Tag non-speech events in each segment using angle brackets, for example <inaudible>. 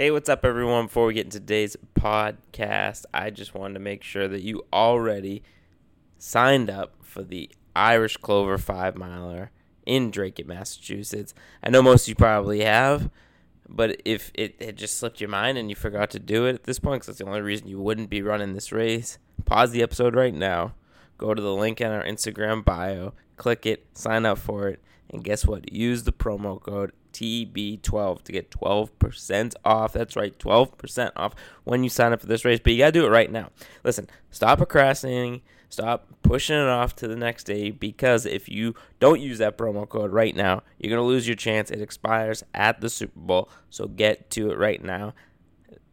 Hey, what's up, everyone? Before we get into today's podcast, I just wanted to make sure that you already signed up for the Irish Clover Five Miler in Drake, Massachusetts. I know most of you probably have, but if it had just slipped your mind and you forgot to do it at this point, because that's the only reason you wouldn't be running this race, pause the episode right now, go to the link in our Instagram bio, click it, sign up for it, and guess what? Use the promo code TB12 to get 12% off. That's right, 12% off when you sign up for this race. But you got to do it right now. Listen, stop procrastinating. Stop pushing it off to the next day because if you don't use that promo code right now, you're going to lose your chance. It expires at the Super Bowl. So get to it right now.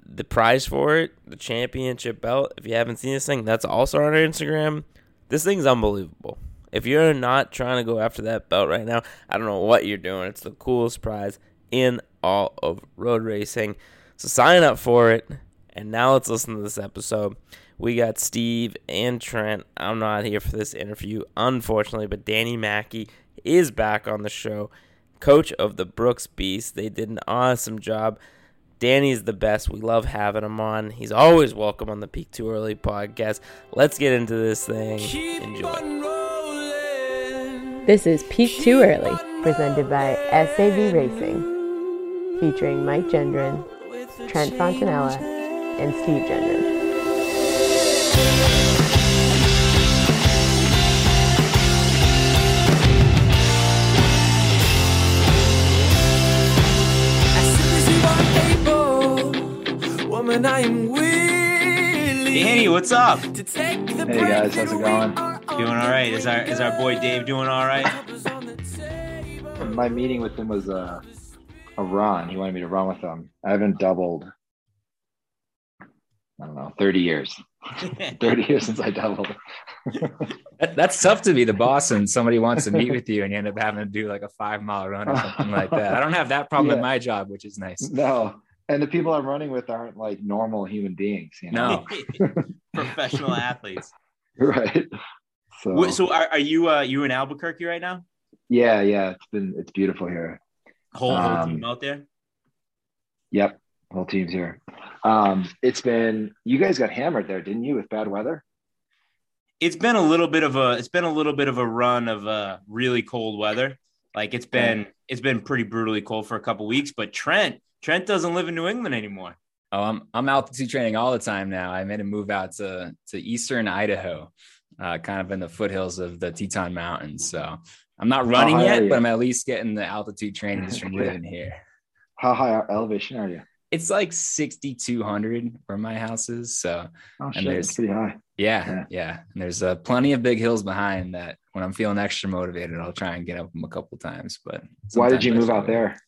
The prize for it, the championship belt, if you haven't seen this thing, that's also on our Instagram. This thing's unbelievable. If you're not trying to go after that belt right now, I don't know what you're doing. It's the coolest prize in all of road racing. So sign up for it. And now let's listen to this episode. We got Steve and Trent. I'm not here for this interview, unfortunately, but Danny Mackey is back on the show, coach of the Brooks Beast. They did an awesome job. Danny's the best. We love having him on. He's always welcome on the Peak Too Early podcast. Let's get into this thing. Enjoy. This is Peak Too Early, presented by SAV Racing, featuring Mike Gendron, Trent Fontanella, and Steve Gendron. Danny, what's up? Hey guys, how's it going? Doing all right. Is our is our boy Dave doing all right? My meeting with him was a a run. He wanted me to run with him. I haven't doubled. I don't know, thirty years. <laughs> thirty years since I doubled. That, that's tough to be the boss and somebody wants to meet with you and you end up having to do like a five mile run or something like that. I don't have that problem Yeah. at my job, which is nice. No, and the people I'm running with aren't like normal human beings. You know, No. <laughs> Professional athletes. <laughs> right? So, Wh- So are, are you uh you in Albuquerque right now? yeah, yeah, it's been it's beautiful here. Whole, whole Um, team out there. Yep, whole team's here. Um, it's been you guys got hammered there, didn't you, with bad weather? It's been a little bit of a it's been a little bit of a run of uh really cold weather. Like it's been it's been pretty brutally cold for a couple weeks. But Trent Trent doesn't live in New England anymore. Oh, I'm I'm altitude training all the time now. I made a move out to to eastern Idaho, uh, kind of in the foothills of the Teton Mountains. So I'm not running yet, but I'm at least getting the altitude training <laughs> from living here. How high elevation are you? It's like 6,200 where my house is. So Oh shit, there's- pretty high. yeah, Yeah. yeah. And there's uh, plenty of big hills behind that. When I'm feeling extra motivated, I'll try and get up them a couple times. But Why did you move out there?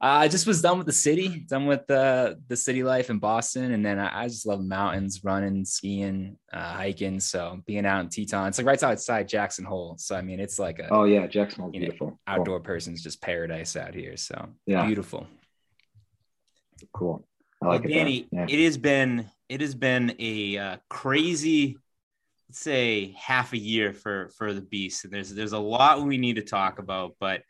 Uh, I just was done with the city, done with uh, the city life in Boston, and then I, I just love mountains, running, skiing, uh, hiking. So being out in Teton, it's like right outside Jackson Hole. So I mean, it's like a Oh yeah, Jacksonville's You know, beautiful. Cool. outdoor person's just paradise out here. So Yeah. beautiful. Cool. I Well, it. Danny, Yeah. it has been it has been a uh, crazy, let's say, half a year for for the beast, and there's there's a lot we need to talk about. But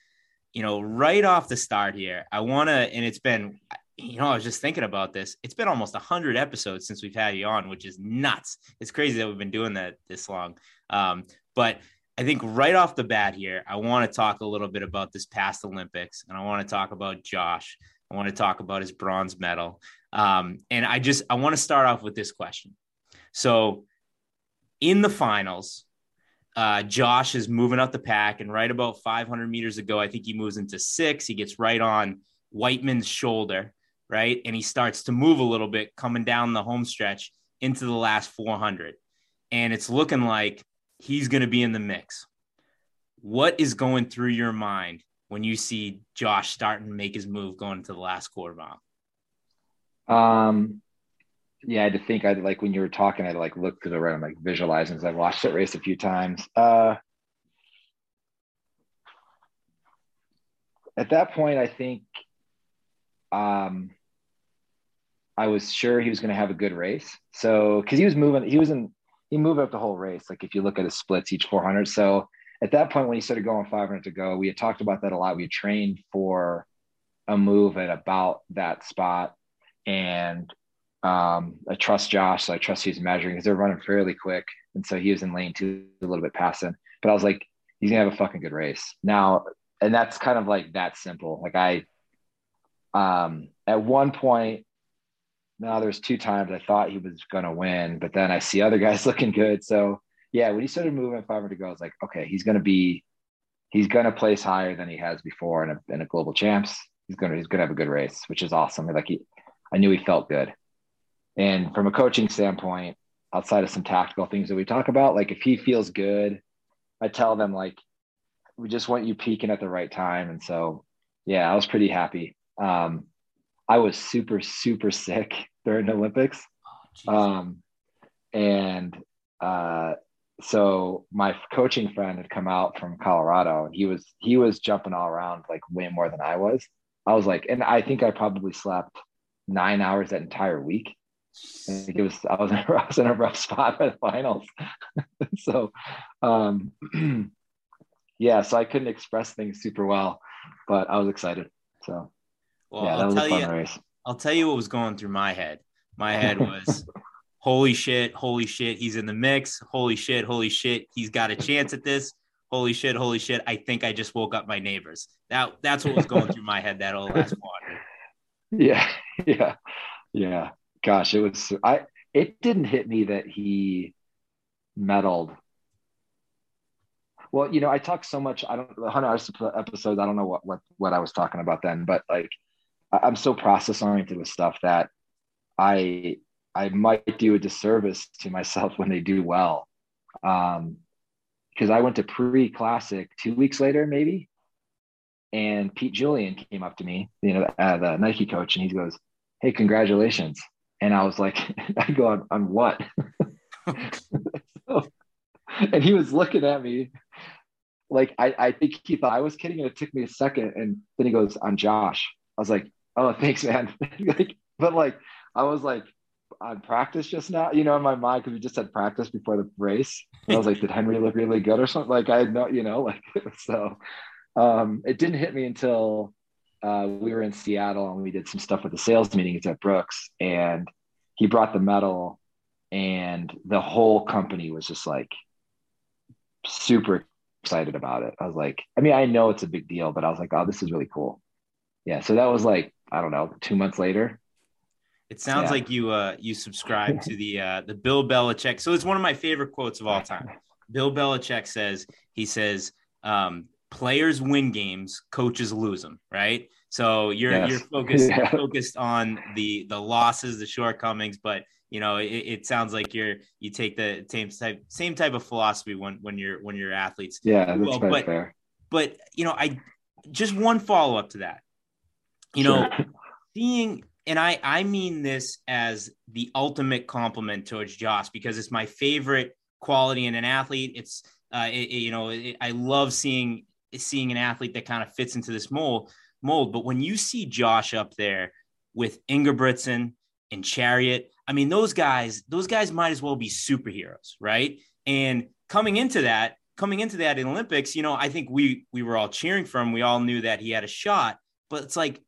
you know, right off the start here, I want to, and it's been, you know, I was just thinking about this. It's been almost hundred episodes since we've had you on, which is nuts. It's crazy that we've been doing that this long. Um, but I think right off the bat here, I want to talk a little bit about this past Olympics, and I want to talk about Josh. I want to talk about his bronze medal. Um, and I just I want to start off with this question. So in the finals, uh, Josh is moving up the pack, and right about 500 meters ago, I think he moves into six. He gets right on Wightman's shoulder, right, and he starts to move a little bit, coming down the home stretch into the last 400, and it's looking like he's going to be in the mix. What is going through your mind when you see Josh starting to make his move going into the last quarter mile? Um, yeah, I had to think. I like when you were talking. I like look to the right. I'm like visualizing. 'cause I've watched that race a few times. Uh, at that point, I think, um, I was sure he was going to have a good race. So because he was moving, he was in. He moved up the whole race. Like if you look at his splits each 400. So at that point, when he started going 500 to go, we had talked about that a lot. We had trained for a move at about that spot and um, I trust Josh, so I trust he's measuring because they're running fairly quick, and so he was in lane two a little bit passing. But I was like, he's gonna have a fucking good race now, and that's kind of like that simple. Like I, um, at one point, now there's two times I thought he was gonna win, but then I see other <laughs> guys looking good. So yeah, when he started moving 500 to go, I was like, okay, he's gonna be, he's gonna place higher than he has before in a, in a global champs. He's gonna he's gonna have a good race, which is awesome. Like he, I knew he felt good. And from a coaching standpoint, outside of some tactical things that we talk about, like if he feels good, I tell them like we just want you peaking at the right time. And so yeah, I was pretty happy. Um, I was super, super sick <laughs> during the Olympics. Oh, um, and uh, so my coaching friend had come out from Colorado and he was he was jumping all around like way more than I was. I was like, and I think I probably slept nine hours that entire week. I think it was I was in, <laughs> I was in a rough spot by the finals. <laughs> so um <clears throat> yeah, so I couldn't express things super well, but I was excited. So well, yeah, that I'll was a fun you, race. I'll tell you what was going through my head. My head <laughs> was holy shit, holy shit, he's in the mix. Holy shit, holy shit, he's got a chance at this. Holy shit, holy shit, I think I just woke up my neighbors. That that's what was going through my head that whole last one. Yeah, yeah, yeah gosh, it was I it didn't hit me that he medaled. Well, you know, I talk so much. I don't hundred episodes. I don't know what what what I was talking about then, but like I'm so process oriented with stuff that I I might do a disservice to myself <laughs> when they do well. Um, because I went to pre classic two weeks later, maybe, and Pete Julian came up to me, you know, uh, the Nike coach, and he goes, "Hey, congratulations!" And I was like, <laughs> I go on, on what? <laughs> and he was looking at me like I, I think he thought I was kidding, and it took me a second. And then he goes, on Josh. I was like, oh, thanks, man. <laughs> like, but like I was like on practice just now, you know, in my mind, because we just had practice before the race. And I was like, did Henry look really good or something? Like I know, you know, like so um it didn't hit me until uh, we were in Seattle and we did some stuff with the sales meetings at Brooks, and he brought the medal, and the whole company was just like super excited about it. I was like, I mean, I know it's a big deal, but I was like, oh, this is really cool. Yeah. So that was like, I don't know, two months later. It sounds yeah. like you uh you subscribe to the uh the Bill Belichick. So it's one of my favorite quotes of all time. Bill Belichick says, he says, um, players win games, coaches lose them, right? So you're yes. you're focused <laughs> yeah. focused on the the losses, the shortcomings, but you know it, it, sounds like you're you take the same type same type of philosophy when when you're when you're athletes. Yeah, that's well, but, fair. But you know, I just one follow up to that. You sure. know, <laughs> seeing and I I mean this as the ultimate compliment towards Josh because it's my favorite quality in an athlete. It's uh, it, you know, it, I love seeing seeing an athlete that kind of fits into this mold mold. But when you see Josh up there with Ingebrigtsen and Cheruiyot, I mean, those guys, those guys might as well be superheroes, right? And coming into that, coming into that in Olympics, you know, I think we we were all cheering for him. We all knew that he had a shot, but it's like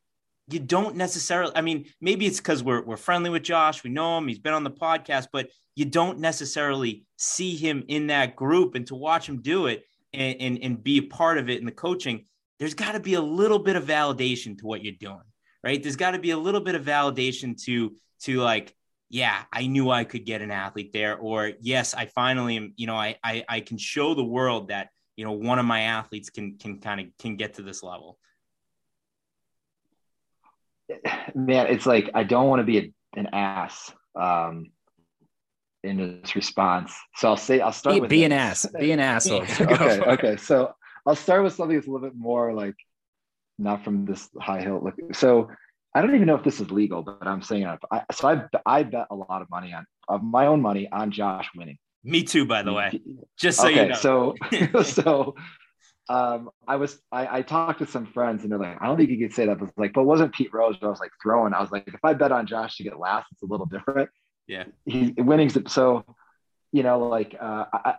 you don't necessarily. I mean, maybe it's because we're we're friendly with Josh. We know him. He's been on the podcast, but you don't necessarily see him in that group. And to watch him do it, and, and, and be a part of it in the coaching, there's got to be a little bit of validation to what you're doing, right? There's got to be a little bit of validation to to like, yeah, I knew I could get an athlete there, or yes, I finally am, you know, I I, I can show the world that you know one of my athletes can can kind of can get to this level. Man, it's like I don't want to be a, an ass. Um, in this response. So I'll say I'll start be, with be an ass. Be an asshole. <laughs> okay. Okay. So I'll start with something that's a little bit more like not from this high hill. Look, so I don't even know if this is legal, but I'm saying it. I, so I I bet a lot of money on of my own money on Josh winning. Me too, by the way. Just so okay, you know. So <laughs> <laughs> so um, I was I, I, talked to some friends and they're like, I don't think you could say that. But it's like, but wasn't Pete Rose? I was like throwing. I was like, if I bet on Josh to get last, it's a little different. Yeah. He winning's so, you know, like uh, I,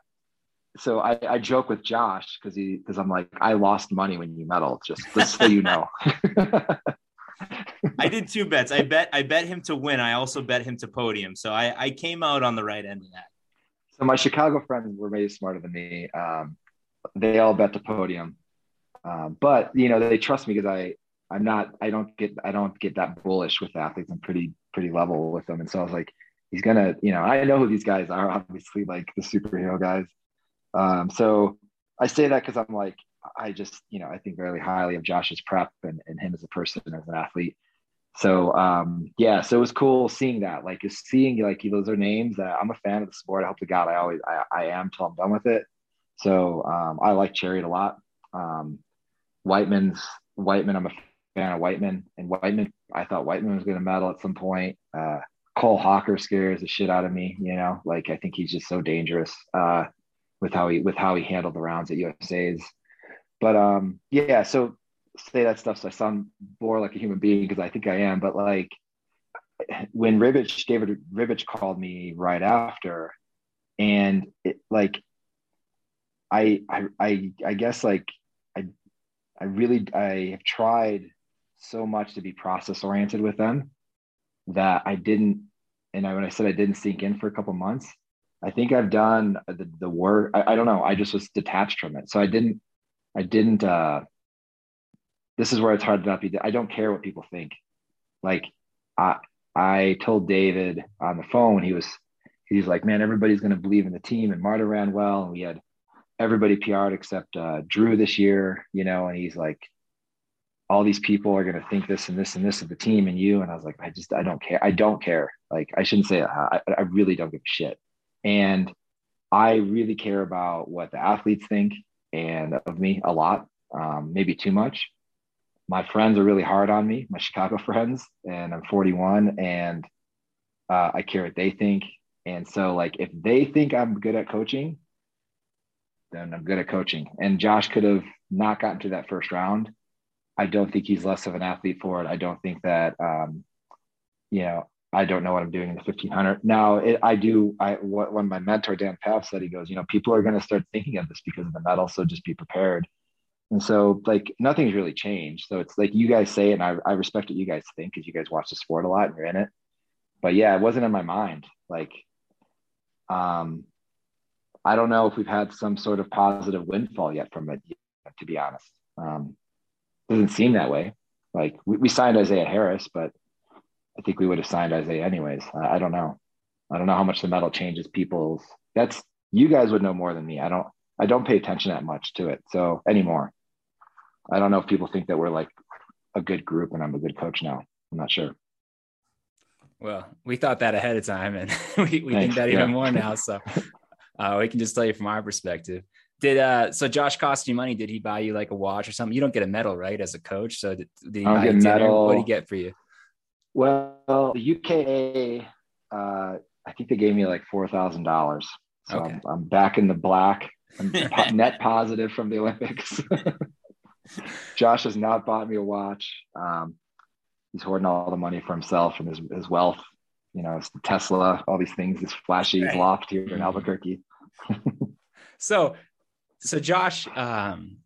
so I, I joke with Josh because he because I'm like I lost money when you medal just just so you know. <laughs> I did two bets. I bet I bet him to win. I also bet him to podium. So I, I came out on the right end of that. So my Chicago friends were maybe smarter than me. Um, they all bet the podium, um, but you know they trust me because I I'm not I don't get I don't get that bullish with athletes. I'm pretty pretty level with them, and so I was like, he's gonna you know I know who these guys are. Obviously, like the superhero guys. Um, so I say that because I'm like I just you know I think very highly of Josh's prep and, and him as a person as an athlete. So um, yeah, so it was cool seeing that, like just seeing like those are names that I'm a fan of the sport. I hope to God I always I, I am till I'm done with it. So um, I like Cheruiyot a lot. Um, Wightman's Wightman, I'm a fan of Wightman, and Wightman. I thought Wightman was going to medal at some point. Uh, Cole Hocker scares the shit out of me. You know, like I think he's just so dangerous uh, with how he with how he handled the rounds at USA's. But um, yeah, so say that stuff so I sound more like a human being because I think I am. But like when Ribich, David Ribich called me right after, and it, like I, I I I guess like I I really I have tried so much to be process oriented with them that I didn't and I, when I said I didn't sink in for a couple months, I think I've done the, the work. I, I don't know. I just was detached from it. So I didn't, I didn't, uh, this is where it's hard to not be. I don't care what people think. Like I, I told David on the phone, he was, he's like, man, everybody's going to believe in the team. And Marta ran well. And we had everybody PR'd except uh, Drew this year, you know, and he's like, all these people are going to think this and this and this of the team and you. And I was like, I just, I don't care. I don't care. Like, I shouldn't say it. I, I really don't give a shit. And I really care about what the athletes think and of me a lot, um, maybe too much. My friends are really hard on me, my Chicago <laughs> friends, and I'm 41 and uh, I care what they think. And so, like, if they think I'm good at coaching, then I'm good at coaching. And Josh could have not gotten to that first round. I don't think he's less of an athlete for it. I don't think that, um, you know, I don't know what I'm doing in the 1500. Now, it, I do. I what when my mentor Dan Pfaff said, he goes, you know, people are going to start thinking of this because of the medal, so just be prepared. And so, like, nothing's really changed. So it's like you guys say, and I, I respect what you guys think because you guys watch the sport a lot and you're in it. But yeah, it wasn't in my mind. Like, um, I don't know if we've had some sort of positive windfall yet from it. To be honest, um, doesn't seem that way. Like we, we signed Isaiah Harris, but I think we would have signed Isaiah anyways. I, I don't know. I don't know how much the medal changes people's. That's you guys would know more than me. I don't. I don't pay attention that much to it. So anymore, I don't know if people think that we're like a good group and I'm a good coach now. I'm not sure. Well, we thought that ahead of time, and <laughs> we, we think that even yeah. more now. <laughs> So uh, we can just tell you from our perspective. Did uh so Josh cost you money? Did he buy you like a watch or something? You don't get a medal, right, as a coach. So did, did he buy you medal. What did he get for you? Well, the UKA, uh, I think they gave me like four thousand dollars. So okay. I'm, I'm, back in the black. I'm <laughs> net positive from the Olympics. <laughs> Josh has not bought me a watch. Um, he's hoarding all the money for himself and his, his wealth. You know, Tesla, all these things, this flashy right. loft here in mm-hmm. Albuquerque. <laughs> so, so Josh, um,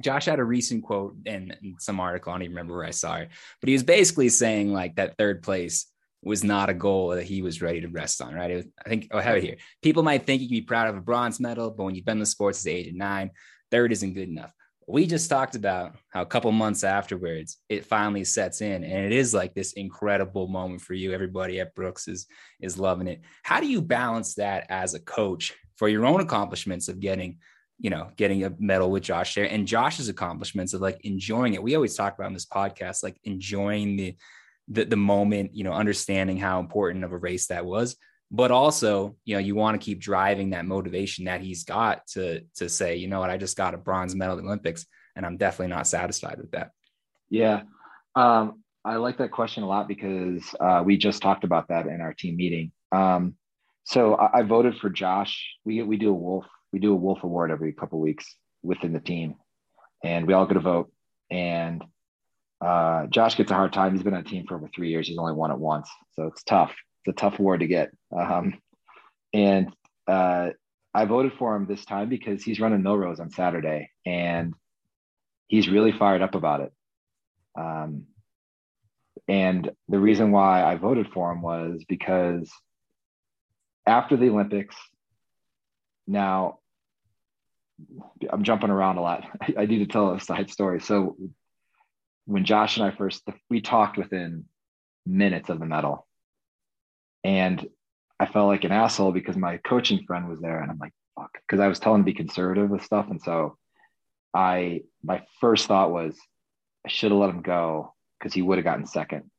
Josh had a recent quote in, in, some article. I don't even remember where I saw it, but he was basically saying like that third place was not a goal that he was ready to rest on. Right? Was, I think oh, I have it here. People might think you can be proud of a bronze medal, but when you've been in the sports the age of nine, third isn't good enough. We just talked about how a couple months afterwards it finally sets in, and it is like this incredible moment for you. Everybody at Brooks is is loving it. How do you balance that as a coach for your own accomplishments of getting you know, getting a medal with Josh there and Josh's accomplishments of like enjoying it. We always talk about in this podcast, like enjoying the, the, the moment, you know, understanding how important of a race that was, but also, you know, you want to keep driving that motivation that he's got to, to say, you know what, I just got a bronze medal at the Olympics and I'm definitely not satisfied with that. Yeah. Um, I like that question a lot because uh, we just talked about that in our team meeting. Um, so I, I voted for Josh. We, we do a wolf we do a wolf award every couple weeks within the team. And we all get a vote. And uh, josh gets a hard time. He's been on a team for over three years. He's only won it once. So it's tough. It's a tough award to get. Um, and uh, i voted for him this time because he's running Millrose on saturday and he's really fired up about it. Um, And the reason why I voted for him was because after the Olympics, now I'm jumping around a lot. <laughs> I, need to tell a side story. So when Josh and I first we talked within minutes of the medal, and I felt like an asshole because my coaching friend was there, and I'm like, fuck, because I was telling him to be conservative with stuff, and so I my first thought was I should have let him go because he would have gotten second.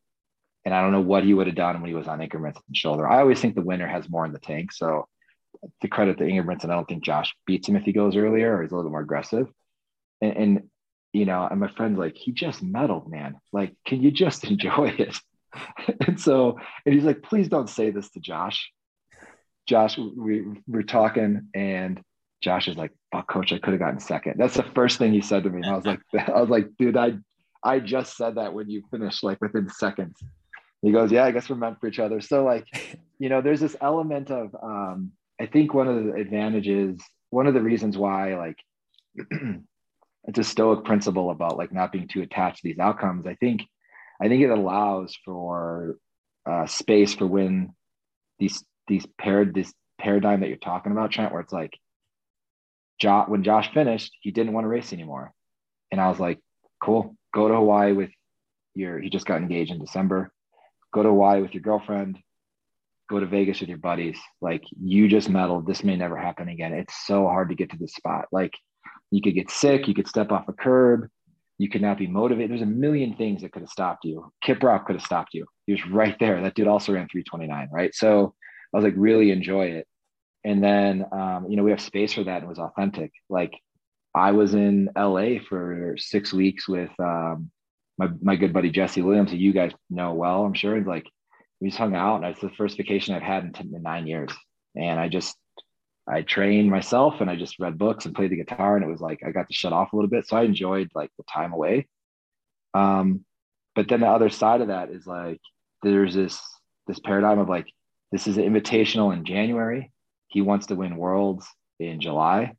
And I don't know what he would have done when he was on Ingebrigtsen's shoulder. I always think the winner has more in the tank. So to credit to Ingebrigtsen, I don't think Josh beats him if he goes earlier or he's a little more aggressive. And, and you know, and my friend's like, he just meddled, man. Like, can you just <laughs> enjoy it? <laughs> and so, and he's like, please don't say this to Josh. Josh, we we're talking, and Josh is like, "Fuck, coach, I could have gotten second. That's the first thing he said to me. And I was like, <laughs> I was like, dude, I I just said that when you finished, like within seconds. He goes, Yeah, I guess we're meant for each other. So, like, <laughs> you know, there's this element of um, I think one of the advantages, one of the reasons why, like, <clears throat> it's a stoic principle about like not being too attached to these outcomes. I think, I think it allows for uh, space for when these these paired this paradigm that you're talking about, Trent, where it's like, Josh, when Josh finished, he didn't want to race anymore, and I was like, cool, go to Hawaii with your. He just got engaged in December. Go to Hawaii with your girlfriend go to Vegas with your buddies. Like you just meddled. This may never happen again. It's so hard to get to this spot. Like you could get sick, you could step off a curb, you could not be motivated. There's a million things that could have stopped you. Kiprop could have stopped you. He was right there. That dude also ran 329, right? So I was like, really enjoy it. And then um, you know, we have space for that and it was authentic. Like I was in LA for six weeks with um, my, my good buddy Jesse Williams, who you guys know well, I'm sure. he's Like we just hung out and it's the first vacation I've had in, ten, in nine years. And I just, I trained myself and I just read books and played the guitar and it was like, I got to shut off a little bit. So I enjoyed like the time away. Um, but then the other side of that is like, there's this, this paradigm of like, this is an invitational in January. He wants to win worlds in July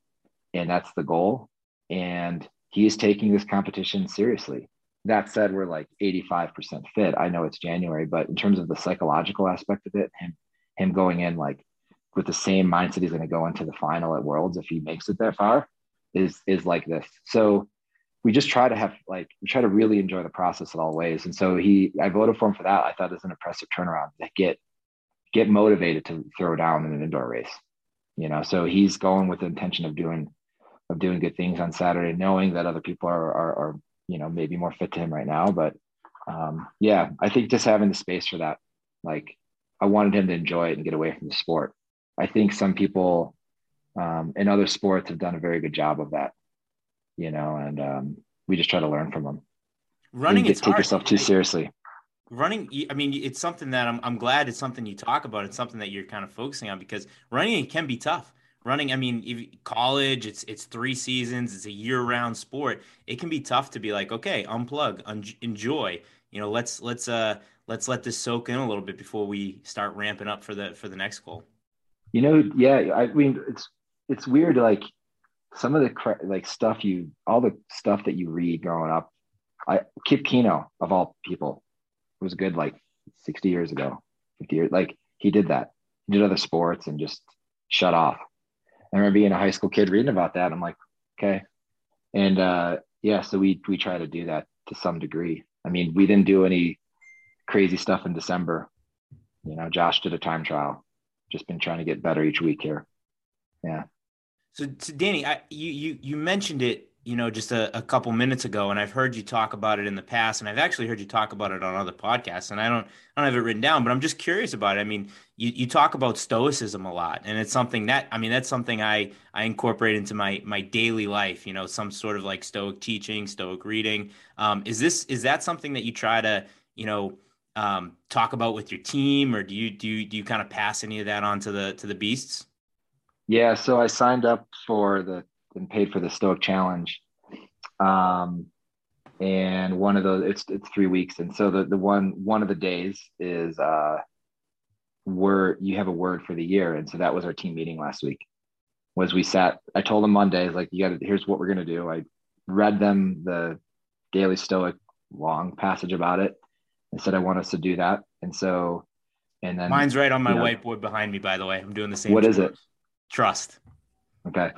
and that's the goal. And he is taking this competition seriously that said, we're like 85% fit. I know it's January, but in terms of the psychological aspect of it, him him going in like with the same mindset he's going to go into the final at Worlds if he makes it that far is is like this. So we just try to have like we try to really enjoy the process in all ways. And so he I voted for him for that. I thought it was an impressive turnaround to get get motivated to throw down in an indoor race. You know, so he's going with the intention of doing of doing good things on Saturday, knowing that other people are are, are you know maybe more fit to him right now but um, yeah i think just having the space for that like i wanted him to enjoy it and get away from the sport. I think some people um, in other sports have done a very good job of that you know and um, we just try to learn from them. Running is take hard. yourself too seriously. Running i mean it's something that I'm, I'm glad it's something you talk about. It's something that you're kind of focusing on because running can be tough running i mean college it's it's three seasons it's a year-round sport it can be tough to be like okay unplug un- enjoy you know let's let's uh let's let this soak in a little bit before we start ramping up for the for the next goal. You know yeah i mean it's it's weird like some of the like stuff you all the stuff that you read growing up i kip keino of all people was good like 60 years ago 50 years like he did that. He did other sports and just shut off I remember being a high school kid reading about that. I'm like, okay. And uh, yeah, so we we try to do that to some degree. I mean, we didn't do any crazy stuff in December. You know, Josh did a time trial. Just been trying to get better each week here. Yeah. So, so Danny, I, you you you mentioned it you know, just a, a, couple minutes ago, and I've heard you talk about it in the past, and I've actually heard you talk about it on other podcasts, and I don't, I don't have it written down, but I'm just curious about it. I mean, you, you talk about stoicism a lot, and it's something that, I mean, that's something I, I incorporate into my, my daily life, you know, some sort of like stoic teaching, stoic reading. Um, is this, is that something that you try to, you know, um, talk about with your team, or do you, do you, do you kind of pass any of that on to the, to the beasts? Yeah. So I signed up for the and paid for the Stoic Challenge. Um, and one of those it's it's three weeks, and so the the one one of the days is uh, word you have a word for the year, and so that was our team meeting last week. Was we sat? I told them Monday, like you got to here's what we're gonna do. I read them the Daily Stoic long passage about it, and said I want us to do that, and so, and then Mine's right on my you know, whiteboard behind me, by the way. I'm doing the same. What is it? Trust. Okay.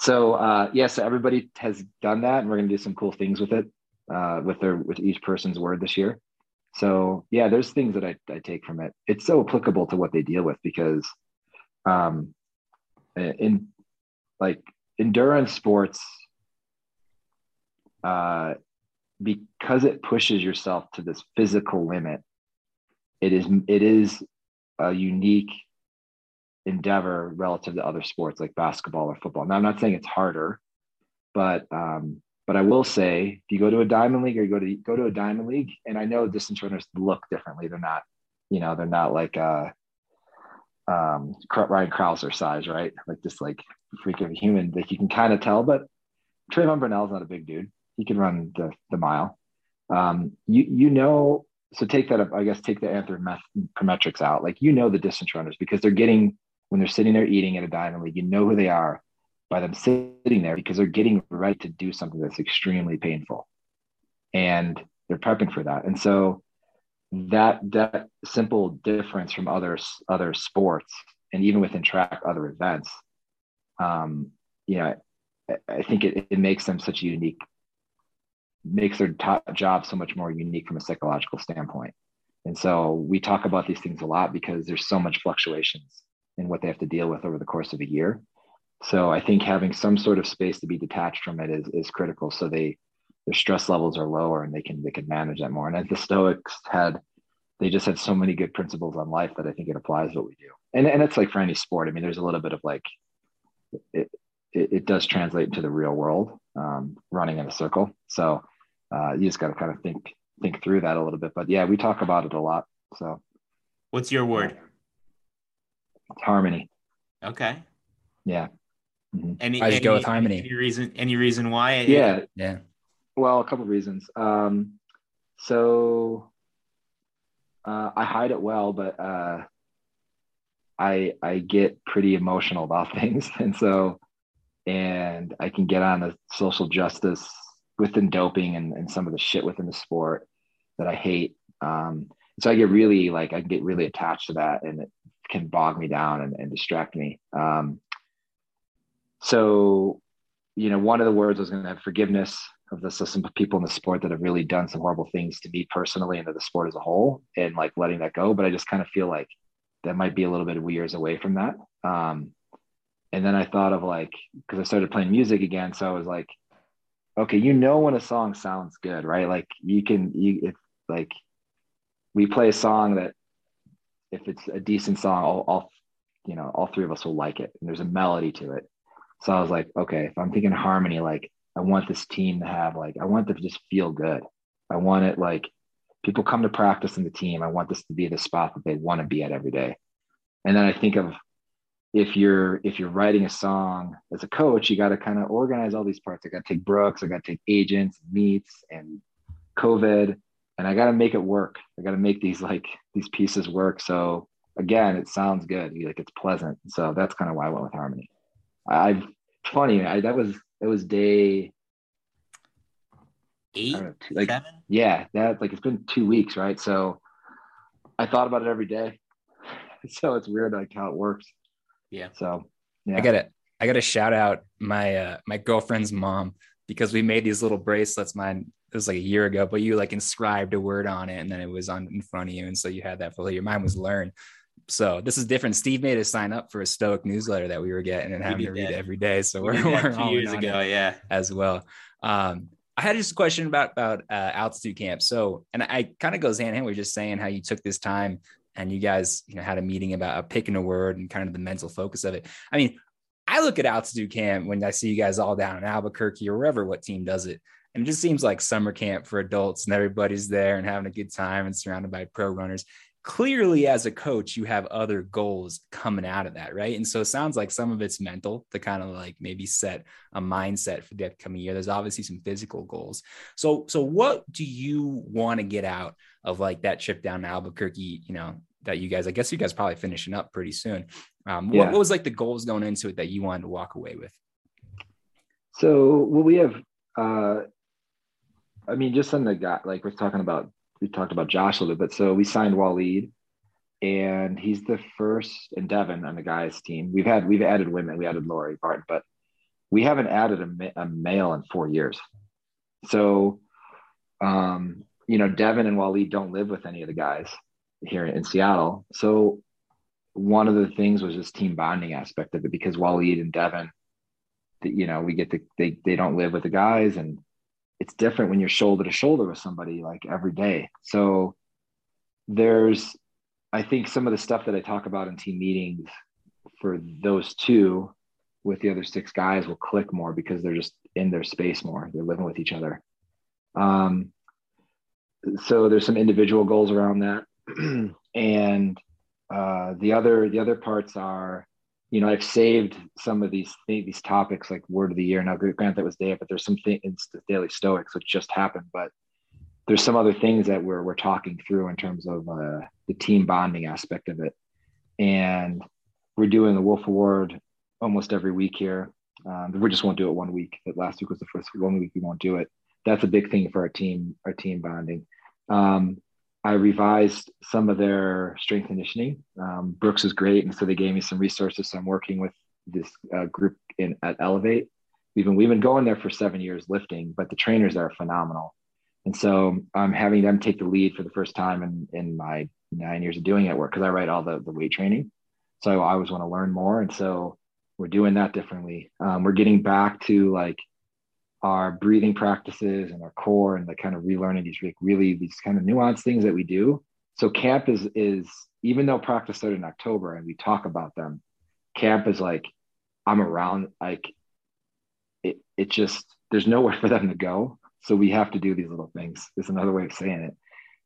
So uh yeah, so everybody has done that and we're gonna do some cool things with it, uh with their with each person's word this year. So yeah, there's things that I, I take from it. It's so applicable to what they deal with because um in like endurance sports uh because it pushes yourself to this physical limit, it is it is a unique endeavor relative to other sports like basketball or football. Now, I'm not saying it's harder, but um, but I will say if you go to a diamond league or you go to go to a diamond league, and I know distance runners look differently. They're not, you know, they're not like uh, um, Ryan Crouser size, right? Like just like freak of a human. Like you can kind of tell, but Trayvon Bromell's not a big dude. He can run the the mile. Um, you you know. So take that. I guess take the anthropometrics out. Like you know the distance runners because they're getting when they're sitting there eating at a diamond league, you know who they are by them sitting there because they're getting ready to do something that's extremely painful. And they're prepping for that. And so that that simple difference from other other sports and even within track other events, um, you know, I, think it, it makes them such a unique makes their top job so much more unique from a psychological standpoint. And so we talk about these things a lot because there's so much fluctuations and what they have to deal with over the course of a year. So I think having some sort of space to be detached from it is, is critical. So they their stress levels are lower and they can they can manage that more. And as the Stoics had, they just had so many good principles on life that I think it applies what we do. And and it's like for any sport. I mean, there's a little bit of like it it, it does translate into the real world, um, running in a circle. So uh, you just got to kind of think think through that a little bit. But yeah, we talk about it a lot. So what's your word? Harmony. Okay. Yeah. Mm-hmm. Any, I just go with harmony. Any reason? Any reason why? Yeah. Yeah. Well, a couple of reasons. Um, so uh, I hide it well, but uh, I I get pretty emotional about <laughs> things, and so and I can get on the social justice within doping and, and some of the shit within the sport that I hate. Um, so I get really like I get really attached to that, and it, can bog me down and, and distract me. Um, so, you know, one of the words was going to have forgiveness of the some people in the sport that have really done some horrible things to me personally and to the sport as a whole, and like letting that go. But I just kind of feel like that might be a little bit of years away from that. Um, and then I thought of like because I started playing music again, so I was like, okay, you know when a song sounds good, right? Like you can you if like we play a song that if it's a decent song, all, you know, all three of us will like it. And there's a melody to it. So I was like, okay, if I'm thinking harmony, like I want this team to have like I want them to just feel good. I want it like people come to practice in the team. I want this to be the spot that they want to be at every day. And then I think of if you're if you're writing a song as a coach, you got to kind of organize all these parts. I got to take Brooks, I got to take agents, meets, and COVID, and I got to make it work. I got to make these like these pieces work. So again, it sounds good. Like it's pleasant. So that's kind of why I went with harmony. I've funny. I, that was it was day eight, know, two, like seven. Yeah, that like it's been two weeks, right? So I thought about it every day. <laughs> So it's weird like how it works. Yeah. So yeah. I got to I got to shout out my uh, my girlfriend's mom because we made these little bracelets. Mine it was like a year ago, but you like inscribed a word on it and then it was on in front of you. And so you had that for your mind was learned. So this is different. Steve made us sign up for a Stoic newsletter that we were getting and having to read every day. So we are we're years ago, yeah, as well. Um, I had just a question about about uh, altitude camp. So, and I kind of goes hand in hand. We are just saying how you took this time and you guys, you know, had a meeting about uh, picking a word and kind of the mental focus of it. I mean, I look at altitude camp when I see you guys all down in Albuquerque or wherever what team does it. And it just seems like summer camp for adults and everybody's there and having a good time and surrounded by pro runners. Clearly, as a coach, you have other goals coming out of that, right? And so it sounds like some of it's mental to kind of like maybe set a mindset for the upcoming year. There's obviously some physical goals. So, so what do you want to get out of like that trip down to Albuquerque? You know, that you guys, I guess you guys probably finishing up pretty soon. Um, yeah. what, what was like the goals going into it that you wanted to walk away with? So, well, we have uh, I mean, just on the guy, like we're talking about we talked about Josh a little bit. So we signed Waleed, and he's the first, and Devin on the guys' team. We've had we've added women. We added Lori Barton, but we haven't added a, a male in four years. So, um, you know, Devin and Waleed don't live with any of the guys here in Seattle. So one of the things was this team bonding aspect of it because Waleed and Devin, you know, we get to they they don't live with the guys and it's different when you're shoulder to shoulder with somebody like every day. So there's I think some of the stuff that I talk about in team meetings for those two with the other six guys will click more because they're just in their space more. They're living with each other. Um, so there's some individual goals around that, <clears throat> and uh, the other the other parts are, you know, I've saved some of these these topics like word of the year. Now, grant that was there, but there's some things the daily stoics which just happened, but there's some other things that we're we're talking through in terms of uh, the team bonding aspect of it, and we're doing the Wolf Award almost every week here. Um, we just won't do it one week. But last week was the first one week we won't do it. That's a big thing for our team, our team bonding. Um, I revised some of their strength conditioning. Um, Brooks is great, and so they gave me some resources. So I'm working with this uh, group in at Elevate. We've been we've been going there for seven years lifting, but the trainers are phenomenal. And so I'm having them take the lead for the first time in, in my nine years of doing it work because I write all the, the weight training. So I always want to learn more. And so we're doing that differently. Um, we're getting back to like our breathing practices and our core and the kind of relearning these really these kind of nuanced things that we do. So camp is is even though practice started in October and we talk about them, camp is like I'm around like it it just there's nowhere <laughs> for them to go. So we have to do these little things. Is another way of saying it.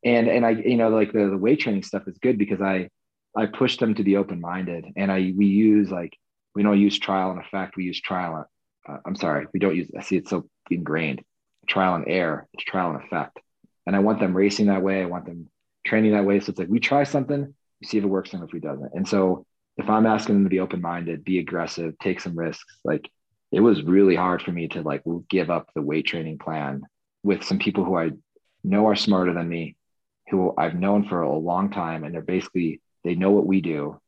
And and I you know like the, the weight training stuff is good because I I push them to be open minded and I we use like we don't use trial and effect. We use trial. Uh, I'm sorry, we don't use. I see it's so ingrained. Trial and error. It's trial and effect. And I want them racing that way. I want them training that way. So it's like we try something, we see if it works and if we doesn't. And so if I'm asking them to be open minded, be aggressive, take some risks, like it was really hard for me to like give up the weight training plan with some people who I know are smarter than me, who I've known for a long time, and they're basically they know what we do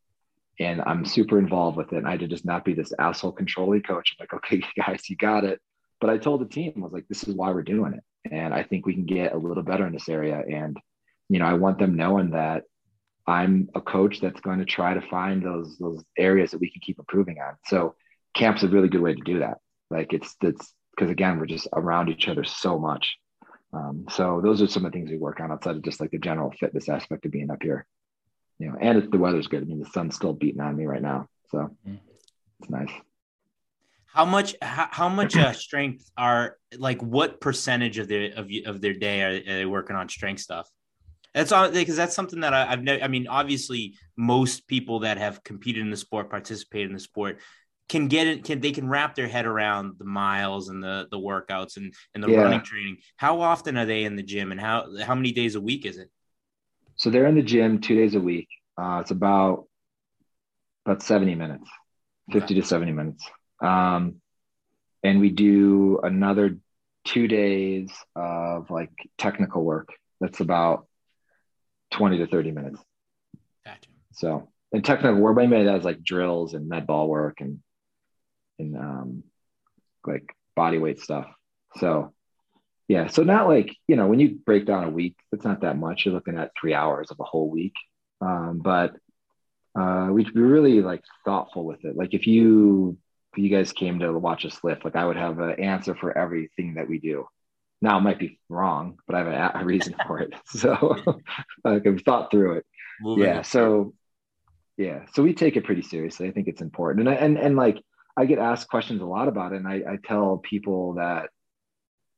and I'm super involved with it. And I had to just not be this asshole controlling coach. I'm like, okay, <laughs> guys, you got it. But I told the team, I was like, this is why we're doing it. And I think we can get a little better in this area. And, you know, I want them knowing that I'm a coach that's going to try to find those those areas that we can keep improving on. So camp's a really good way to do that. Like it's it's because again, we're just around each other so much. Um, so those are some of the things we work on outside of just like the general fitness aspect of being up here you know, and if the weather's good. I mean, the sun's still beating on me right now, so mm. it's nice. How much? How, how much uh, <clears throat> strength are like? What percentage of their of of their day are, are they working on strength stuff? That's all because that's something that I, have never. I mean, obviously, most people that have competed in the sport, participated in the sport, can get it. Can they can wrap their head around the miles and the the workouts and and the yeah. running training? How often are they in the gym, and how how many days a week is it? So they're in the gym two days a week. Uh, it's about about 70 minutes, 50 okay. to 70 minutes. Um, and we do another two days of like technical work. That's about 20 to 30 minutes. Gotcha. So, and technical work, by that is like drills and med ball work and, and um, like body weight stuff. So yeah. So not like, you know, when you break down a week, it's not that much. You're looking at three hours of a whole week. Um, but uh, we'd be really like thoughtful with it. Like if you if you guys came to watch us lift, like I would have an answer for everything that we do. Now it might be wrong, but I have a, a reason <laughs> for it. So like I've thought through it. Moving yeah. So yeah. So we take it pretty seriously. I think it's important. And I, and and like I get asked questions a lot about it. And I, I tell people that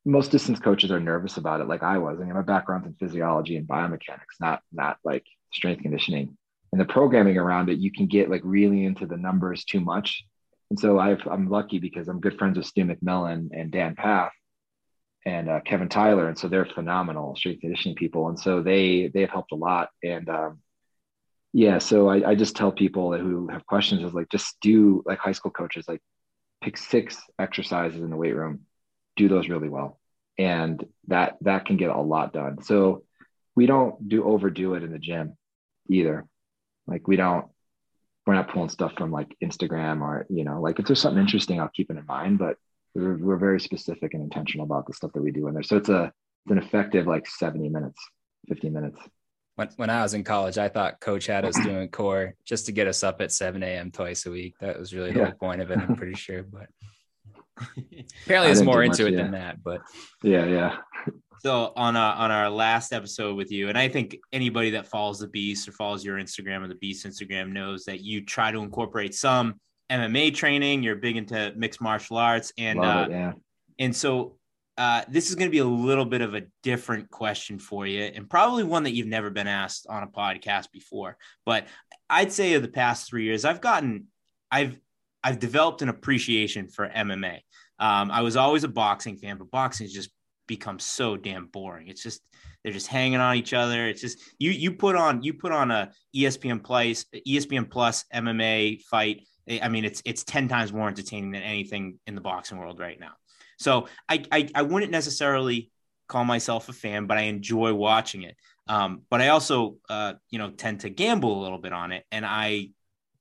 most distance coaches are nervous about it, like I was. I mean, my background's in physiology and biomechanics, not not like strength conditioning. And the programming around it, you can get like really into the numbers too much. And so i am lucky because I'm good friends with Stu McMillan and Dan Pfaff and uh, Kevin Tyler, and so they're phenomenal strength conditioning people, and so they they have helped a lot. And um, yeah, so I, I just tell people who have questions is like just do like high school coaches like pick six exercises in the weight room do those really well and that that can get a lot done so we don't do overdo it in the gym either. Like we don't, we're not pulling stuff from like Instagram or, you know, like if there's something interesting, I'll keep it in mind, but we're, we're very specific and intentional about the stuff that we do in there. So it's a, it's an effective like 70 minutes, 50 minutes. When, when I was in college, I thought coach had us doing core just to get us up at 7 a.m. twice a week. That was really the Yeah. whole point of it. I'm pretty sure, but <laughs> apparently there's didn't more into much, it yeah. than that, but Yeah. Yeah. So on our on our last episode with you, and I think anybody that follows the Beast or follows your Instagram or the Beast Instagram knows that you try to incorporate some MMA training. You're big into mixed martial arts, and uh, it. Yeah. and so uh, this is going to be a little bit of a different question for you, and probably one that you've never been asked on a podcast before. But I'd say of the past three years, I've gotten, I've, I've developed an appreciation for MMA. Um, I was always a boxing fan, but boxing has just become so damn boring. It's just they're just hanging on each other. It's just you you put on you put on a ESPN Plus ESPN Plus MMA fight. I mean, it's it's ten times more entertaining than anything in the boxing world right now. So I, I, I wouldn't necessarily call myself a fan, but I enjoy watching it. Um, but I also, uh, you know, tend to gamble a little bit on it, and I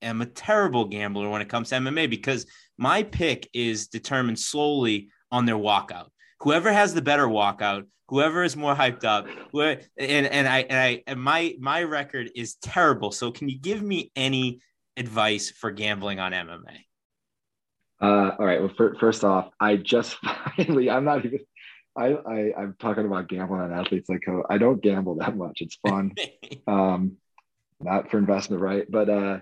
am a terrible gambler when it comes to MMA because my pick is determined solely on their walkout. Whoever has the better walkout, whoever is more hyped up, and and I and I and my my record is terrible. So can you give me any advice for gambling on MMA? Uh, all right. Well, fir- first off, I just <laughs> finally, I'm not even, I, I, I'm talking about gambling on athletes like I don't gamble that much. It's fun. <laughs> um, not for investment, right? But uh,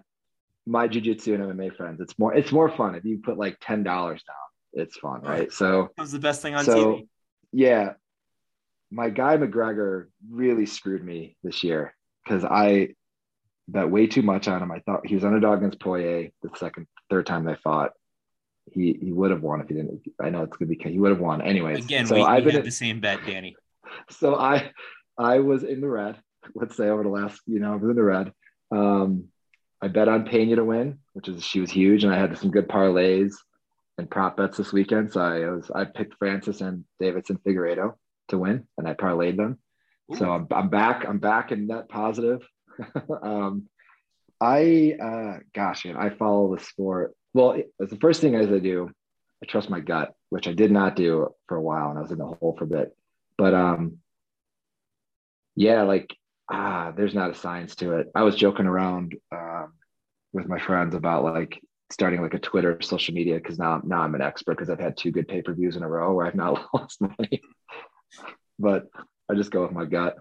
my jujitsu and MMA friends, it's more, it's more fun if you put like ten dollars down. It's fun, right? So, That was the best thing on so TV. yeah, my guy McGregor really screwed me this year because I bet way too much on him. I thought he was underdog against Poirier the second, third time they fought. He he would have won if he didn't. I know it's gonna be he would have won anyways. Again, so we, I've we been the same bet, Danny. <laughs> so I I was in the red. Let's say over the last, you know, I was in the red. Um, I bet on Pena to win, which is she was huge, and I had some good parlays and prop bets this weekend. So I was I picked Francis and Deiveson Figueiredo to win, and I parlayed them. So I'm, I'm back. I'm back in net positive. <laughs> um, I uh, gosh, man, I follow the sport. Well, it- it's the first thing as I do, I trust my gut, which I did not do for a while, and I was in the hole for a bit. But um, yeah, like ah, there's not a science to it. I was joking around um, with my friends about like starting like a Twitter social media because now now I'm an expert because I've had two good pay per views in a row where I've not <laughs> lost money. but I just go with my gut.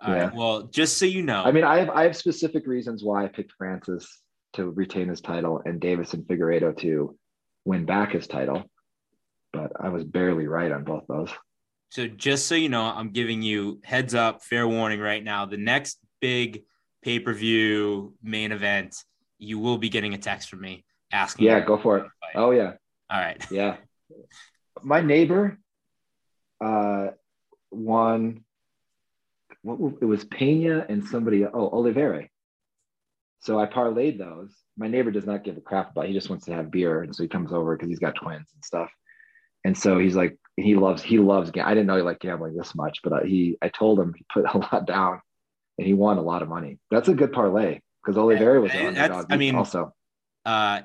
All right. Well, just so you know, I mean, I have I have specific reasons why I picked Francis to retain his title and Deiveson Figueiredo to win back his title, but I was barely right on both those. So just so you know, I'm giving you heads up, fair warning right now. The next big pay per view main event, you will be getting a text from me asking. Yeah, go for it. fight. Oh yeah, All right. <laughs> yeah. My neighbor, uh, won. What it was Pena and somebody. Oh, Oliveira. So I parlayed those. My neighbor does not give a crap about. It. He just wants to have beer, and so he comes over because he's got twins and stuff. And so he's like, he loves, he loves. I didn't know he liked gambling this much, but uh, he, I told him he put a lot down, and he won a lot of money. That's a good parlay because Oliveira was Yeah, that's- I mean, also, Uh,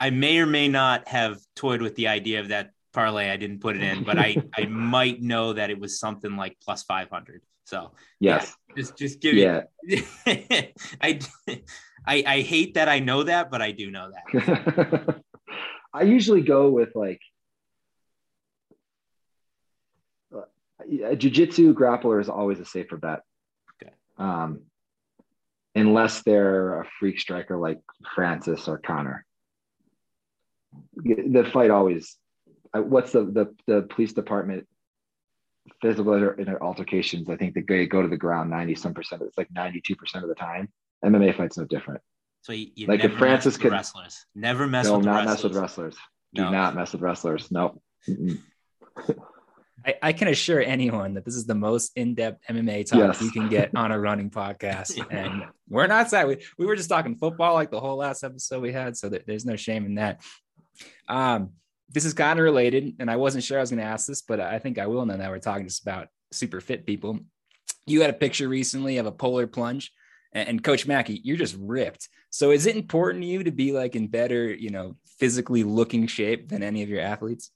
I may or may not have toyed with the idea of that parlay. I didn't put it in, but I <laughs> I might know that it was something like plus five hundred. So yes, just just give yeah. you. <laughs> I, I I hate that I know that, but I do know that. <laughs> I usually go with like uh, a jujitsu grappler is always a safer bet. Um, unless they're a freak striker like Francis or Conor. The fight always. uh, What's the the the police department physical inter- altercations? I think they go to the ground ninety some percent. It's like ninety two percent of the time. MMA fights no different. So you, you Like if Francis mess with could- wrestlers. Never mess no, with not wrestlers. mess with wrestlers. Do No. not mess with wrestlers. No. Mm-mm. <laughs> I, I can assure anyone that this is the most in-depth MMA talk Yes. you can get on a running podcast. <laughs> And we're not sad. We, we were just talking football like the whole last episode we had. So there- there's no shame in that. Um, this is kind of related, and I wasn't sure I was going to ask this, but I think I will now that we're talking just about super fit people. you had a picture recently of a polar plunge, and, and Coach Mackey, you're just ripped. So is it important to you to be like in better, you know, physically looking shape than any of your athletes?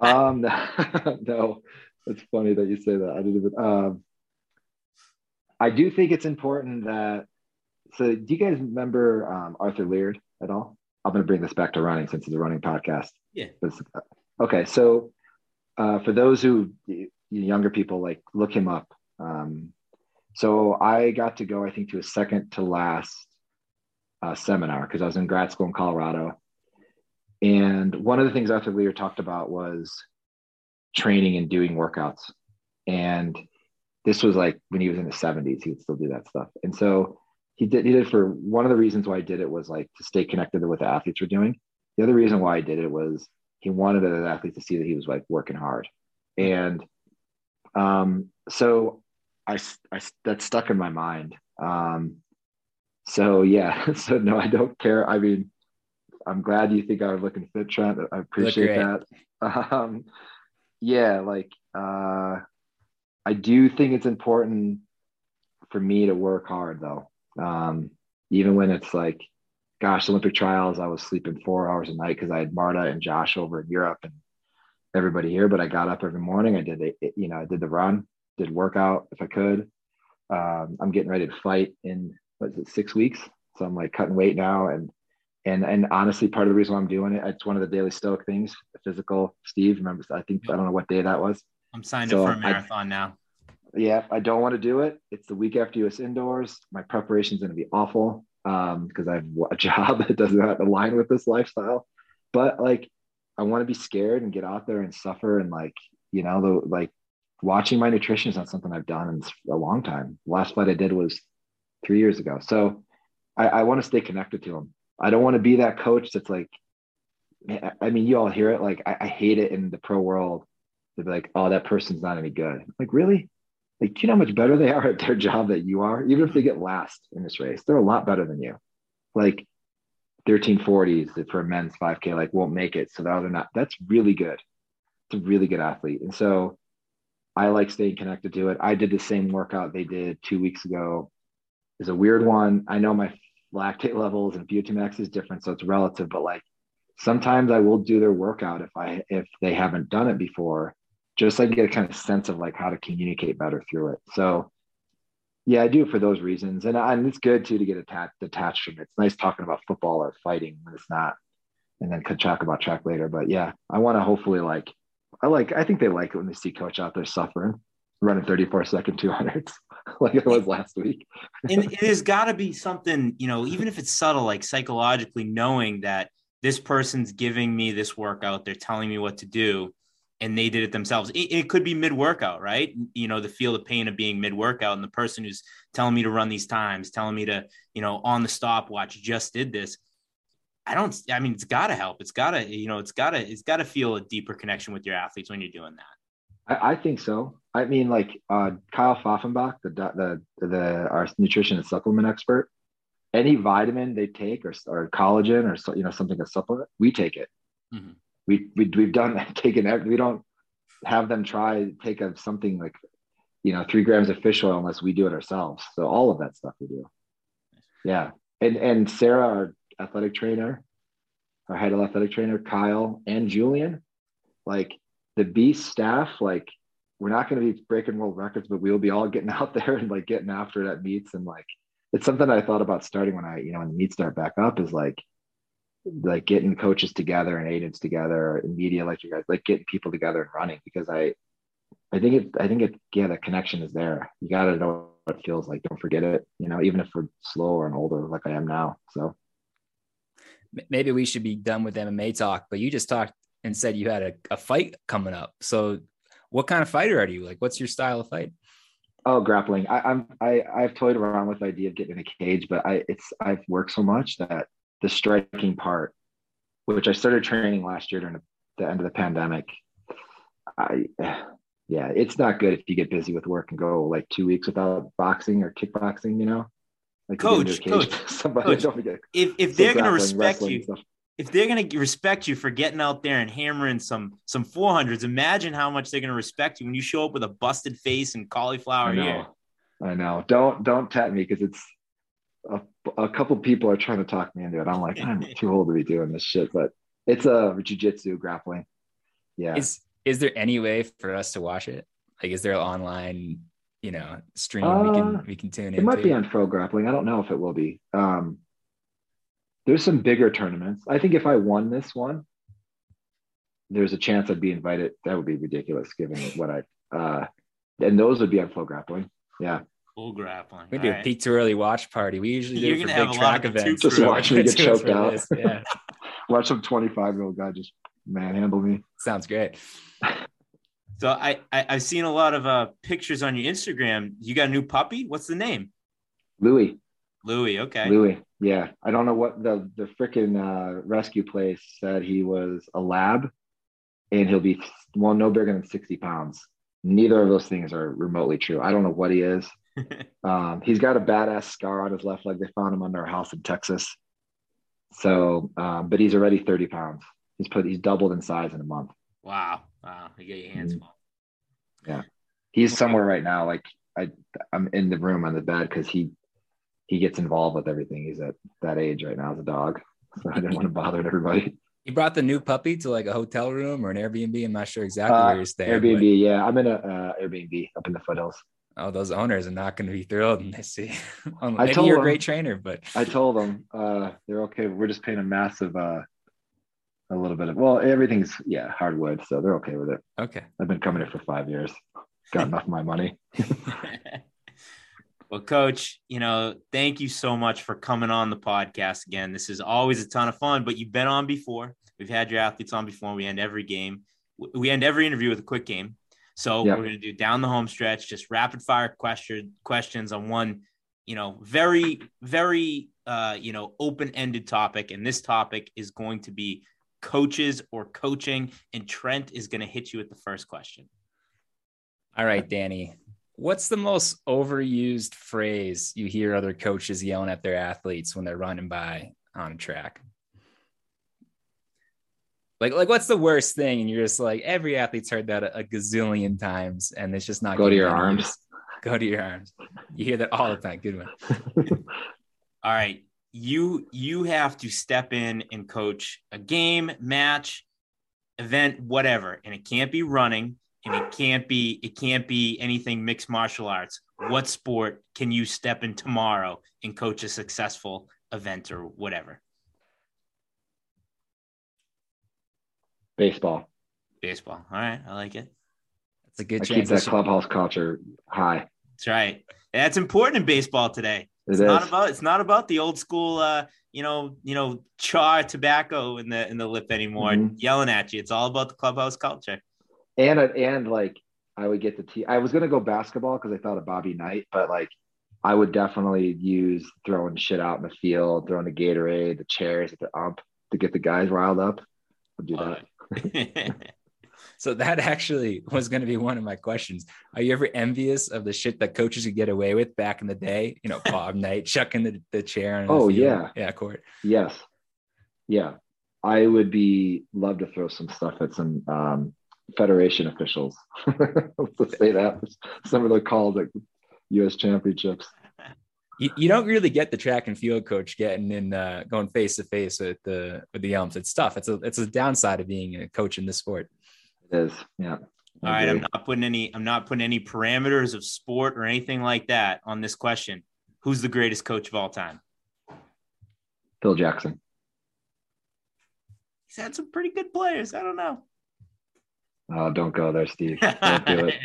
Um, <laughs> no, no, it's funny that you say that. I didn't even. Um, I do think it's important that. So, do you guys remember um, Arthur Lydiard at all? I'm going to bring this back to running since it's a running podcast. Yeah. Okay, so uh, for those who younger people like look him up. Um, so I got to go, I think, to a second to last uh, seminar because I was in grad school in Colorado, and one of the things Arthur Lydiard talked about was training and doing workouts. And this was like when he was in the 70s, he would still do that stuff. And so he did, he did for one of the reasons why I did it was like to stay connected to what the athletes were doing. The other reason why I did it was he wanted the athletes to see that he was like working hard. And um, so I, I, that stuck in my mind. Um, so yeah, <laughs> so no, I don't care. I mean, I'm glad you think I was looking fit, Trent. I appreciate that. <laughs> Um, yeah, like uh, I do think it's important for me to work hard though. Um, even when it's like, gosh, Olympic trials, I was sleeping four hours a night because I had Marta and Josh over in Europe and everybody here. But I got up every morning. I did the, you know, I did the run, did workout if I could. Um, I'm getting ready to fight in what is it, six weeks. So I'm like cutting weight now and and and honestly, part of the reason why I'm doing it, it's one of the daily stoic things. Physical, Steve. Remember, I think I don't know what day that was. I'm signed so up for a marathon I, now. Yeah, I don't want to do it. It's the week after U.S. indoors. My preparation is going to be awful um, because I have <laughs> a job that does not align with this lifestyle. But like, I want to be scared and get out there and suffer and like, you know, the like watching my nutrition is not something I've done in a long time. The last flight I did was three years ago. So I, I want to stay connected to them. I don't want to be that coach that's like, I mean, you all hear it. Like, I, I hate it in the pro world to be like, oh, that person's not any good. Like, really? Like, do you know how much better they are at their job that you are? Even if they get last in this race, they're a lot better than you. Like, 1340s for a men's 5K, like, won't make it. So, they're not, that's really good. It's a really good athlete. And so, I like staying connected to it. I did the same workout they did two weeks ago. Is a weird one. I know my lactate levels and VO2 is different, so it's relative. But like sometimes I will do their workout if I if they haven't done it before, just like get a kind of sense of like how to communicate better through it. So yeah, I do for those reasons, and and it's good too to get attached detached from it. It's nice talking about football or fighting when it's not, and then could talk about track later. But yeah, I want to hopefully like I like I think they like it when they see coach out there suffering running 34 second 200s like it was last week. and it has got to be something, you know, even if it's subtle, like psychologically knowing that this person's giving me this workout, they're telling me what to do, and they did it themselves. It, it could be mid workout, right? You know, the feel the pain of being mid workout, and the person who's telling me to run these times, telling me to, you know, on the stopwatch just did this. I don't. I mean, it's got to help. It's got to, you know, it's got to, it's got to feel a deeper connection with your athletes when you're doing that. I, I think so. I mean, like uh, Kyle Pfaffenbach, the, the the our nutrition and supplement expert. Any vitamin they take, or, or collagen, or you know something a supplement, we take it. Mm-hmm. We, we we've done. <laughs> Taken every, we don't have them try take a something like you know three grams of fish oil unless we do it ourselves. So all of that stuff we do. Yeah, and and Sarah, our athletic trainer, our head of athletic trainer, Kyle and Julian, like the beast staff, like we're not going to be breaking world records, but we'll be all getting <laughs> out there and like getting after it at meets. And like, it's something I thought about starting when I, you know, when the meets start back up is like, like getting coaches together and agents together and media, like you guys, like getting people together and running because I, I think it, I think it, yeah, the connection is there. You got to know what it feels like. Don't forget it, you know, even if we're slower and older like I am now. So maybe we should be done with MMA talk, but you just talked and said you had a, a fight coming up. So what kind of fighter are you? Like, what's your style of fight? Oh, grappling. I, I'm I I've toyed around with the idea of getting in a cage, but I it's I've worked so much that the striking part, which I started training last year during the end of the pandemic, I yeah, it's not good if you get busy with work and go like two weeks without boxing or kickboxing. You know, like coach, coach, somebody coach, if if they're gonna respect you, if they're gonna respect you for getting out there and hammering some some 400s, imagine how much they're gonna respect you when you show up with a busted face and cauliflower I know. ear. I know. Don't don't tap me because it's a, a couple people are trying to talk me into it. I'm like, I'm <laughs> too old to be doing this shit, but it's a jujitsu grappling. Yeah. Is is there any way for us to watch it? Like, is there an online, you know, stream we Uh, can we can tune it in? might be on pro grappling. I don't know if it will be. Um, there's some bigger tournaments. I think if I won this one, there's a chance I'd be invited. That would be ridiculous given what I uh and those would be on pro grappling. Yeah. Full grappling. We do All a right. peak too early watch party. We usually do You're it for gonna big have a track events. Just watch me get choked out. this. Yeah, <laughs> Watch some 25 year old guy just manhandle me. sounds great. So I, I I've seen a lot of uh pictures on your Instagram. You got a new puppy? What's the name? Louis. Louis. Okay. Louis. Yeah. I don't know what the the freaking uh, rescue place said he was a lab and he'll be well no bigger than 60 pounds. Neither of those things are remotely true. I don't know what he is. <laughs> Um, he's got a badass scar on his left leg. They found him under a house in Texas. So, um, but he's already 30 pounds. He's put he's doubled in size in a month. wow. Wow. You get your hands Mhm. full. He's somewhere right now. Like I, I'm in the room on the bed because he he gets involved with everything. He's at that age right now as a dog. So I didn't want to bother everybody. You brought the new puppy to like a hotel room or an Airbnb. I'm not sure exactly Uh, where you're staying. but- Airbnb, yeah. I'm in a uh, Airbnb up in the foothills. Oh, those owners are not going to be thrilled when they see. <laughs> I told you're a great trainer, but I told them uh, they're okay. We're just paying a massive, uh, a little bit of well, everything's yeah hardwood, so they're okay with it. okay. I've been coming here for five years. Got enough of my money. <laughs> <laughs> well, coach, you know, thank you so much for coming on the podcast again. This is always a ton of fun, but you've been on before. We've had your athletes on before. We end every game. We end every interview with a quick game. So Yeah. we're going to do down the home stretch, just rapid fire question questions on one, you know, very, very, uh, you know, open ended topic. And this topic is going to be coaches or coaching. And Trent is going to hit you with the first question. All right, Danny. What's the most overused phrase you hear other coaches yelling at their athletes when they're running by on a track? Like, like what's the worst thing? And you're just like, every athlete's heard that a, a gazillion times, and it's just not Go to your any arms. <laughs> Go to your arms. You hear that all the time. Good one. <laughs> All right. You you have to step in and coach a game, match, event, whatever. And it can't be running and it can't be it can't be anything mixed martial arts. What sport can you step in tomorrow and coach a successful event or whatever? Baseball. Baseball. All right, I like it. That's a good I keep that clubhouse culture high. That's right. That's important in baseball today. It It's is. not about it's not about the old school uh you know you know char tobacco in the in the lip anymore Mhm. yelling at you. It's all about the clubhouse culture. And and like I would get the t. I was gonna go basketball because I thought of Bobby Knight, but like I would definitely use throwing shit out in the field, throwing the Gatorade, the chairs at the ump to get the guys riled up. I'd do that. <laughs> So that actually was going to be one of my questions. Are you ever envious of the shit that coaches could get away with back in the day? You know, Bob Knight chucking the, the chair. the Oh, field. yeah. yeah, court. Yes, yeah, I would be love to throw some stuff at some um, federation officials. <laughs> Let's say that some of the calls at U.S. championships. You, you don't really get the track and field coach getting in, uh, going face to face with the with the Elms. It's tough. It's a it's a downside of being a coach in this sport. It is, yeah. I All right, I'm not putting any I'm not putting any parameters of sport or anything like that on this question. Who's the greatest coach of all time? Phil Jackson. He's had some pretty good players. I don't know. Oh, don't go there, Steve. Don't do it. <laughs>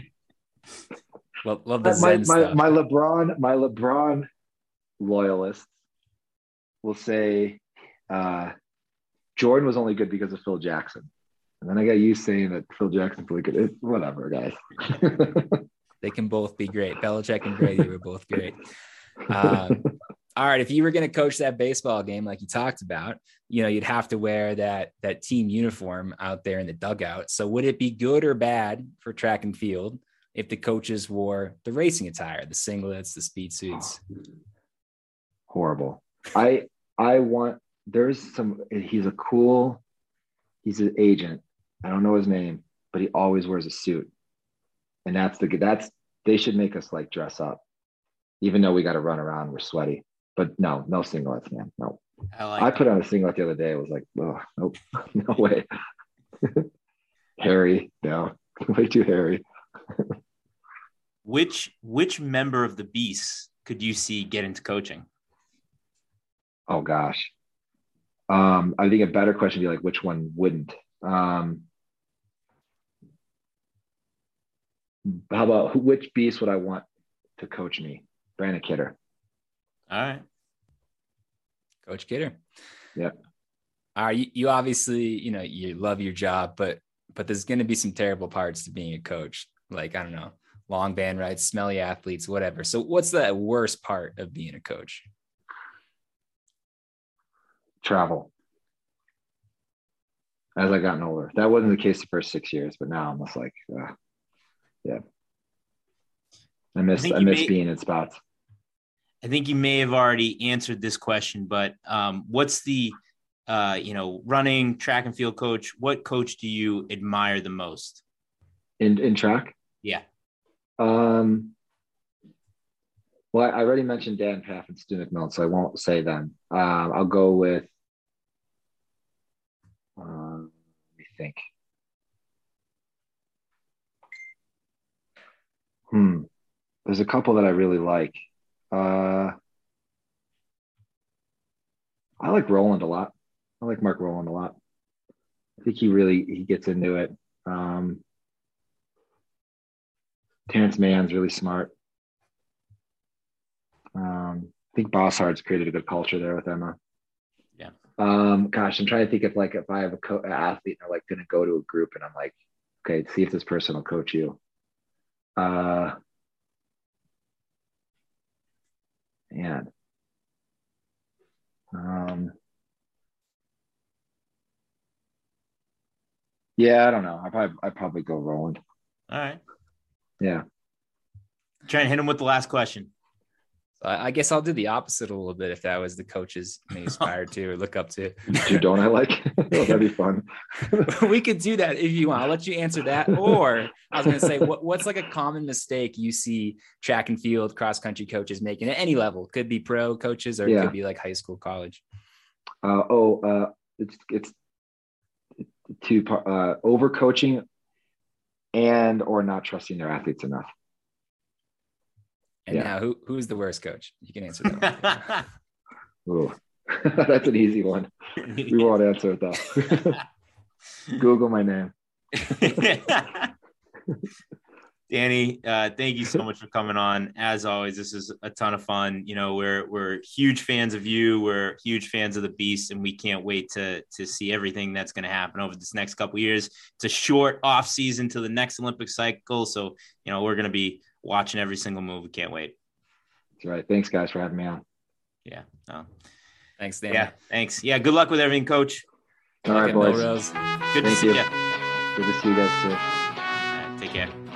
Love, love the my, my, stuff. my LeBron, my LeBron loyalists will say uh, Jordan was only good because of Phil Jackson. And then I got you saying that Phil Jackson's really good. It, whatever, guys. <laughs> They can both be great. Belichick and Brady were both great. Um, <laughs> all right, if you were going to coach that baseball game like you talked about, you know, you'd have to wear that that team uniform out there in the dugout. So would it be good or bad for track and field if the coaches wore the racing attire, the singlets, the speed suits? Horrible. I I want there's some. He's a cool. He's an agent. I don't know his name, but he always wears a suit, and that's the that's they should make us like dress up, even though we got to run around. We're sweaty, but no, no singlets, man. No. I like. I put on a singlet the other day. It was like, oh, nope, <laughs> no way. <laughs> hairy, no, <laughs> way too hairy. which which member of the beast could you see get into coaching? Oh gosh. Um, I think a better question would be like, which one wouldn't? Um, how about who, which beast would I want to coach me? Brandon Kidder. All right. Coach Kidder. Yeah. All right. You, you obviously, you know, you love your job, but but there's going to be some terrible parts to being a coach. Like I don't know, long band rides, smelly athletes, whatever. So what's the worst part of being a coach? Travel. As I gotten older, that wasn't the case the first six years, but now I'm just like, uh, yeah. I miss think I, miss may- being in spots. I think you may have already answered this question, but um, what's the uh, you know running track and field coach? What coach do you admire the most? In in track? Yeah. Um well, I already mentioned Dan Pfaff and Stu McMillan, so I won't say them. Um, I'll go with um, let me think. Hmm. There's a couple that I really like. Uh, I like Rowland a lot. I like Mark Rowland a lot. I think he really he gets into it. Um, Terrence Mahon's really smart. Um, I think Bosshard's created a good culture there with Emma. Yeah. Um, gosh, I'm trying to think if like if I have a co- athlete and I'm like going to go to a group and I'm like, okay, see if this person will coach you. Uh, man. Um, yeah, I don't know. I probably I probably go Rowland. All right. Yeah. Try and hit him with the last question. So I I guess I'll do the opposite a little bit if that was the coaches <laughs> may aspire to or look up to. Dude, don't I like? <laughs> oh, that'd be fun. <laughs> we could do that if you want. I'll let you answer that. Or I was going to say, what, what's like a common mistake you see track and field cross country coaches making at any level? Could be pro coaches or it could be like high school, college. Uh, oh, uh, it's it's two par- uh, overcoaching and or not trusting their athletes enough. And Yeah. now, who who's the worst coach? You can answer that. One. <laughs> Ooh. <laughs> That's an easy one. We won't answer it though. <laughs> Google my name. Danny, uh, thank you so much for coming on. As always, this is a ton of fun. You know, we're we're huge fans of you. We're huge fans of the Beast, and we can't wait to to see everything that's going to happen over this next couple years. It's a short off season to the next Olympic cycle, so you know we're going to be watching every single move. We can't wait. That's right. Thanks guys for having me on. Yeah. No. Thanks, Dan. Yeah. Thanks. Yeah. Good luck with everything, Coach. All right, boys. Melrose. Good to Thank see you. you. Good to see you guys too. All right, take care.